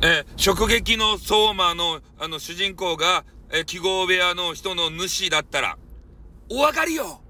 えー、直撃の相馬の、あの、主人公が、えー、記号部屋の人の主だったら、お分かりよ。